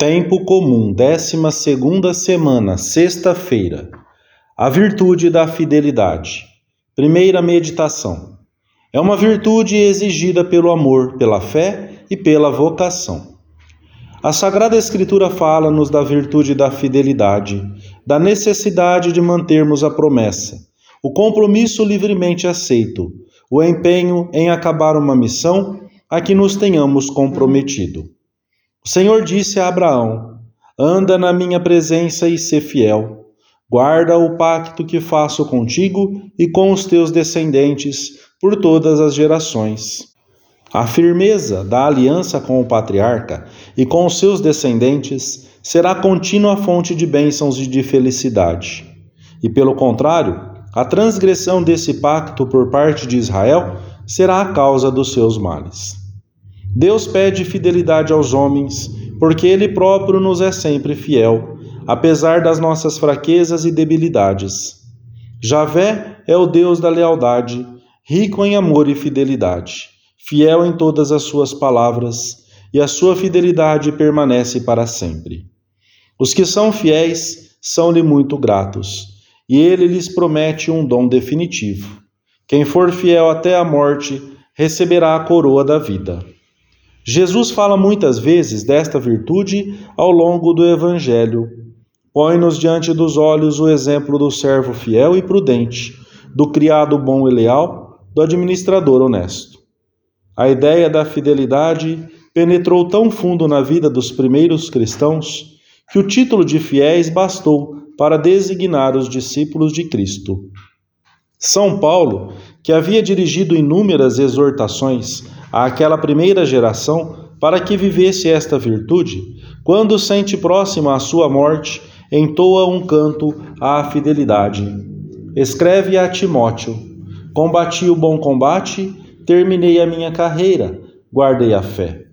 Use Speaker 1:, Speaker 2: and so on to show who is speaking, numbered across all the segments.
Speaker 1: Tempo comum, 12 segunda semana, sexta-feira. A virtude da fidelidade. Primeira meditação. É uma virtude exigida pelo amor, pela fé e pela vocação. A Sagrada Escritura fala-nos da virtude da fidelidade, da necessidade de mantermos a promessa, o compromisso livremente aceito, o empenho em acabar uma missão a que nos tenhamos comprometido. O Senhor disse a Abraão: Anda na minha presença e sê fiel. Guarda o pacto que faço contigo e com os teus descendentes por todas as gerações. A firmeza da aliança com o patriarca e com os seus descendentes será contínua fonte de bênçãos e de felicidade. E pelo contrário, a transgressão desse pacto por parte de Israel será a causa dos seus males. Deus pede fidelidade aos homens, porque Ele próprio nos é sempre fiel, apesar das nossas fraquezas e debilidades. Javé é o Deus da lealdade, rico em amor e fidelidade, fiel em todas as suas palavras, e a sua fidelidade permanece para sempre. Os que são fiéis são-lhe muito gratos, e ele lhes promete um dom definitivo. Quem for fiel até a morte receberá a coroa da vida. Jesus fala muitas vezes desta virtude ao longo do Evangelho. Põe-nos diante dos olhos o exemplo do servo fiel e prudente, do criado bom e leal, do administrador honesto. A ideia da fidelidade penetrou tão fundo na vida dos primeiros cristãos que o título de fiéis bastou para designar os discípulos de Cristo. São Paulo, que havia dirigido inúmeras exortações àquela primeira geração para que vivesse esta virtude, quando sente próxima a sua morte, entoa um canto à fidelidade. Escreve a Timóteo: Combati o bom combate, terminei a minha carreira, guardei a fé.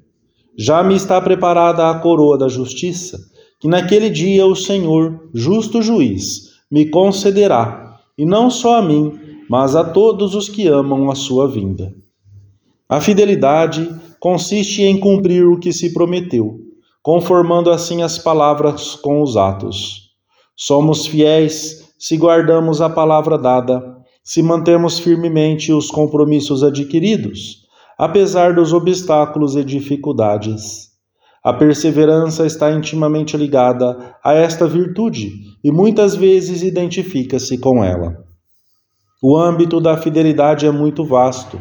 Speaker 1: Já me está preparada a coroa da justiça, que naquele dia o Senhor, justo juiz, me concederá, e não só a mim, mas a todos os que amam a sua vinda. A fidelidade consiste em cumprir o que se prometeu, conformando assim as palavras com os atos. Somos fiéis se guardamos a palavra dada, se mantemos firmemente os compromissos adquiridos, apesar dos obstáculos e dificuldades. A perseverança está intimamente ligada a esta virtude e muitas vezes identifica-se com ela. O âmbito da fidelidade é muito vasto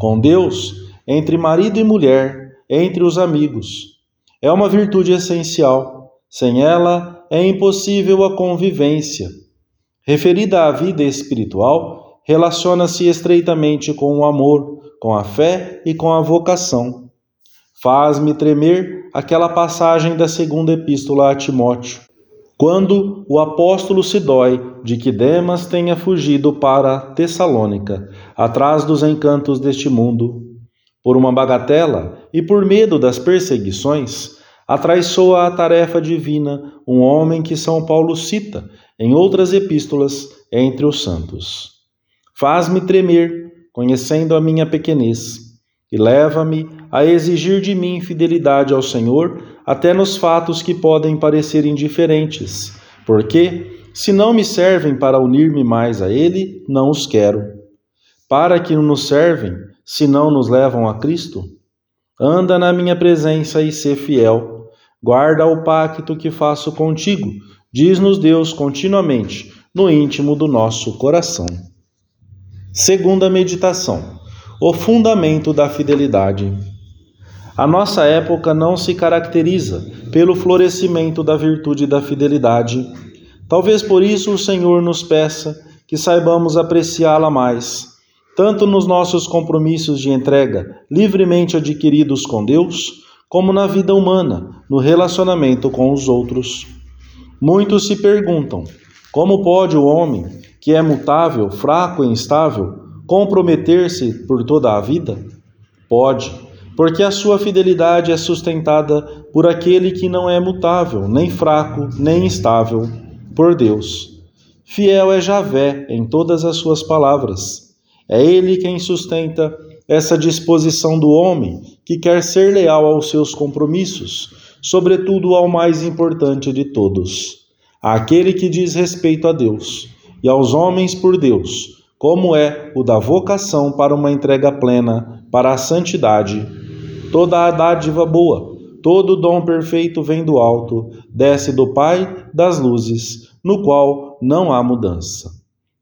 Speaker 1: com Deus, entre marido e mulher, entre os amigos. É uma virtude essencial. Sem ela, é impossível a convivência. Referida à vida espiritual, relaciona-se estreitamente com o amor, com a fé e com a vocação. Faz-me tremer aquela passagem da segunda epístola a Timóteo, quando o apóstolo se dói de que Demas tenha fugido para Tessalônica, atrás dos encantos deste mundo. Por uma bagatela e por medo das perseguições, atraiçoa a tarefa divina um homem que São Paulo cita em outras epístolas entre os santos. Faz-me tremer, conhecendo a minha pequenez, e leva-me a exigir de mim fidelidade ao Senhor até nos fatos que podem parecer indiferentes, porque, se não me servem para unir-me mais a Ele, não os quero. Para que nos servem, se não nos levam a Cristo? Anda na minha presença e sê fiel. Guarda o pacto que faço contigo, diz-nos Deus continuamente, no íntimo do nosso coração. Segunda meditação: o fundamento da fidelidade. A nossa época não se caracteriza pelo florescimento da virtude da fidelidade. Talvez por isso o Senhor nos peça que saibamos apreciá-la mais, tanto nos nossos compromissos de entrega livremente adquiridos com Deus, como na vida humana, no relacionamento com os outros. Muitos se perguntam: como pode o homem, que é mutável, fraco e instável, comprometer-se por toda a vida? Pode porque a sua fidelidade é sustentada por aquele que não é mutável, nem fraco, nem instável, por Deus. Fiel é Javé em todas as suas palavras. É ele quem sustenta essa disposição do homem que quer ser leal aos seus compromissos, sobretudo ao mais importante de todos, àquele que diz respeito a Deus e aos homens por Deus, como é o da vocação para uma entrega plena para a santidade. Toda a dádiva boa, todo dom perfeito vem do alto, desce do Pai das luzes, no qual não há mudança.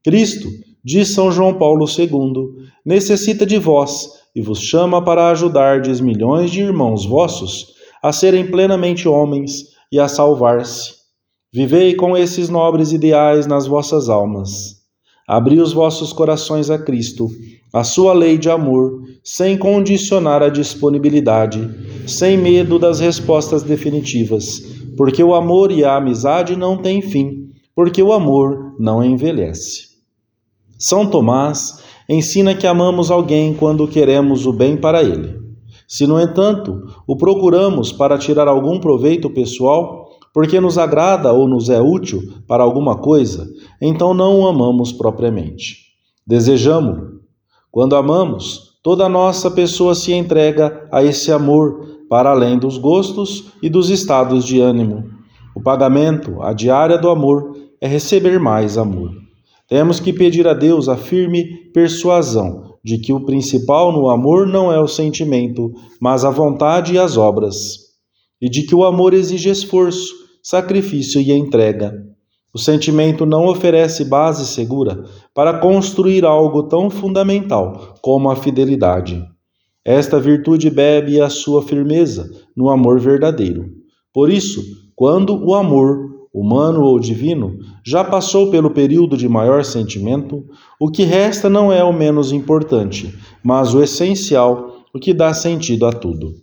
Speaker 1: Cristo, diz São João Paulo II, necessita de vós e vos chama para ajudardes milhões de irmãos vossos a serem plenamente homens e a salvar-se. Vivei com esses nobres ideais nas vossas almas. Abri os vossos corações a Cristo, a sua lei de amor, sem condicionar a disponibilidade, sem medo das respostas definitivas, porque o amor e a amizade não têm fim, porque o amor não envelhece. São Tomás ensina que amamos alguém quando queremos o bem para ele. Se, no entanto, o procuramos para tirar algum proveito pessoal, porque nos agrada ou nos é útil para alguma coisa, então não o amamos propriamente. Desejamos-lo. Quando amamos, toda a nossa pessoa se entrega a esse amor para além dos gostos e dos estados de ânimo. O pagamento, a diária do amor, é receber mais amor. Temos que pedir a Deus a firme persuasão de que o principal no amor não é o sentimento, mas a vontade e as obras, e de que o amor exige esforço, sacrifício e entrega. O sentimento não oferece base segura para construir algo tão fundamental como a fidelidade. Esta virtude bebe a sua firmeza no amor verdadeiro. Por isso, quando o amor humano ou divino, já passou pelo período de maior sentimento, o que resta não é o menos importante, mas o essencial, o que dá sentido a tudo.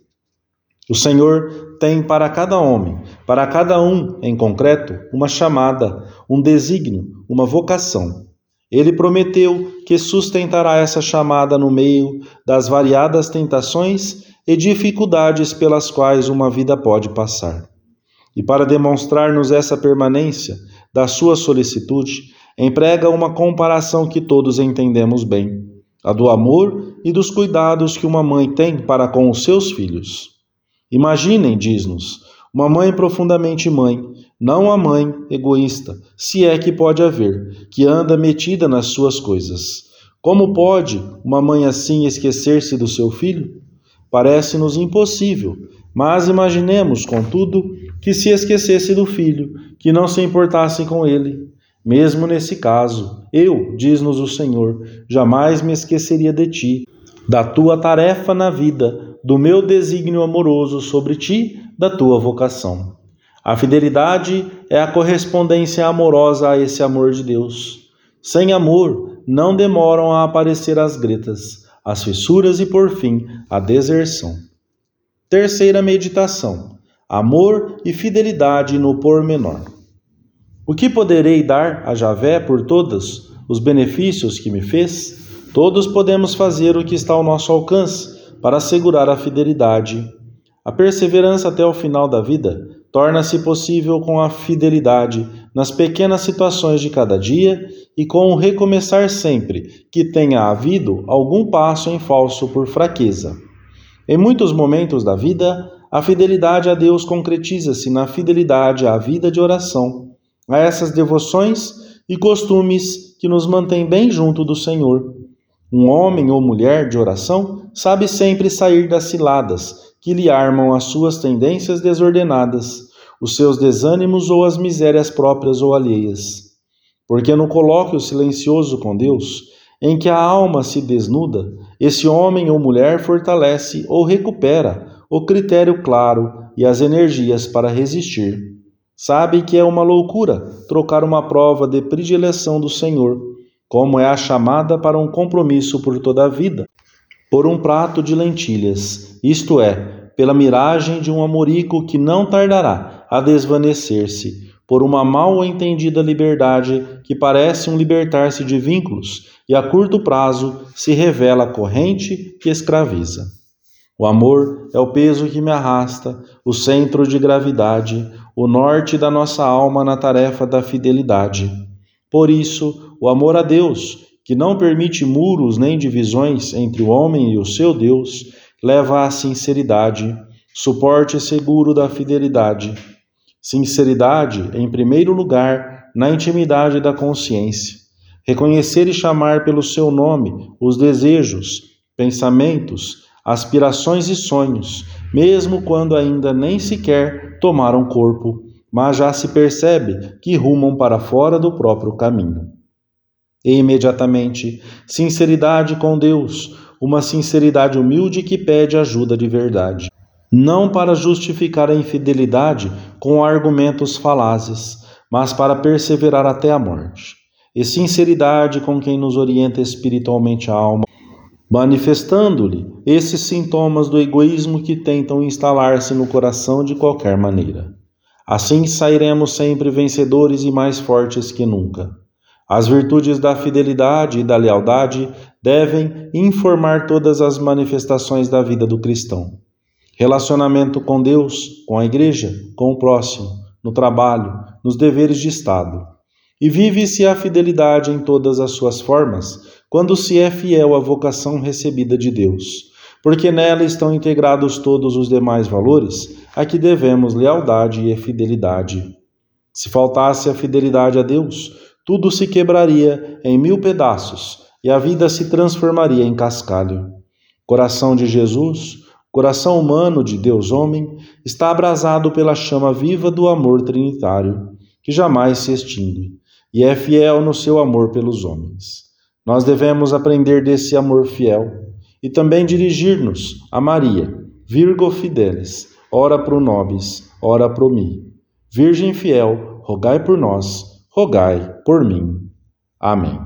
Speaker 1: O Senhor tem para cada homem, para cada um em concreto, uma chamada, um desígnio, uma vocação. Ele prometeu que sustentará essa chamada no meio das variadas tentações e dificuldades pelas quais uma vida pode passar. E para demonstrar-nos essa permanência da sua solicitude, emprega uma comparação que todos entendemos bem, a do amor e dos cuidados que uma mãe tem para com os seus filhos. Imaginem, diz-nos, uma mãe profundamente mãe, não a mãe egoísta, se é que pode haver, que anda metida nas suas coisas. Como pode uma mãe assim esquecer-se do seu filho? Parece-nos impossível, mas imaginemos, contudo, que se esquecesse do filho, que não se importasse com ele. Mesmo nesse caso, eu, diz-nos o Senhor, jamais me esqueceria de ti, da tua tarefa na vida, do meu desígnio amoroso sobre ti, da tua vocação. A fidelidade é a correspondência amorosa a esse amor de Deus. Sem amor, não demoram a aparecer as gretas, as fissuras e, por fim, a deserção. Terceira meditação: amor e fidelidade no pormenor. O que poderei dar a Javé por todos os benefícios que me fez? Todos podemos fazer o que está ao nosso alcance para assegurar a fidelidade. A perseverança até o final da vida torna-se possível com a fidelidade nas pequenas situações de cada dia e com o recomeçar sempre que tenha havido algum passo em falso por fraqueza. Em muitos momentos da vida, a fidelidade a Deus concretiza-se na fidelidade à vida de oração, a essas devoções e costumes que nos mantêm bem junto do Senhor. Um homem ou mulher de oração sabe sempre sair das ciladas que lhe armam as suas tendências desordenadas, os seus desânimos ou as misérias próprias ou alheias. Porque no colóquio silencioso com Deus, em que a alma se desnuda, esse homem ou mulher fortalece ou recupera o critério claro e as energias para resistir. Sabe que é uma loucura trocar uma prova de predileção do Senhor, como é a chamada para um compromisso por toda a vida, por um prato de lentilhas, isto é, pela miragem de um amorico que não tardará a desvanecer-se, por uma mal entendida liberdade que parece um libertar-se de vínculos e a curto prazo se revela corrente que escraviza. O amor é o peso que me arrasta, o centro de gravidade, o norte da nossa alma na tarefa da fidelidade. Por isso, o amor a Deus, que não permite muros nem divisões entre o homem e o seu Deus, leva à sinceridade, suporte seguro da fidelidade. Sinceridade, em primeiro lugar, na intimidade da consciência. Reconhecer e chamar pelo seu nome os desejos, pensamentos, aspirações e sonhos, mesmo quando ainda nem sequer tomaram corpo, mas já se percebe que rumam para fora do próprio caminho. E imediatamente, sinceridade com Deus, uma sinceridade humilde que pede ajuda de verdade. Não para justificar a infidelidade com argumentos falazes, mas para perseverar até a morte. E sinceridade com quem nos orienta espiritualmente a alma, manifestando-lhe esses sintomas do egoísmo que tentam instalar-se no coração de qualquer maneira. Assim sairemos sempre vencedores e mais fortes que nunca. As virtudes da fidelidade e da lealdade devem informar todas as manifestações da vida do cristão. Relacionamento com Deus, com a igreja, com o próximo, no trabalho, nos deveres de Estado. E vive-se a fidelidade em todas as suas formas quando se é fiel à vocação recebida de Deus, porque nela estão integrados todos os demais valores a que devemos lealdade e fidelidade. Se faltasse a fidelidade a Deus, tudo se quebraria em mil pedaços e a vida se transformaria em cascalho. Coração de Jesus, coração humano de Deus homem, está abrasado pela chama viva do amor trinitário, que jamais se extingue, e é fiel no seu amor pelos homens. Nós devemos aprender desse amor fiel e também dirigir-nos a Maria, Virgo Fidelis, ora pro nobis, ora pro mi. Virgem fiel, rogai por nós rogai por mim. Amém.